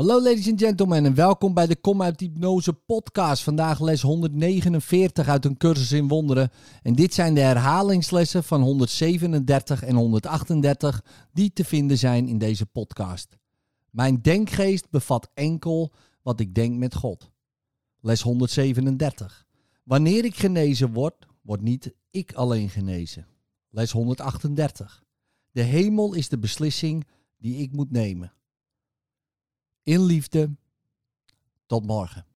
Hallo ladies and gentlemen en welkom bij de Kom uit Hypnose podcast. Vandaag les 149 uit een cursus in wonderen. En dit zijn de herhalingslessen van 137 en 138 die te vinden zijn in deze podcast. Mijn denkgeest bevat enkel wat ik denk met God. Les 137. Wanneer ik genezen word, wordt niet ik alleen genezen. Les 138. De hemel is de beslissing die ik moet nemen. In liefde. Tot morgen.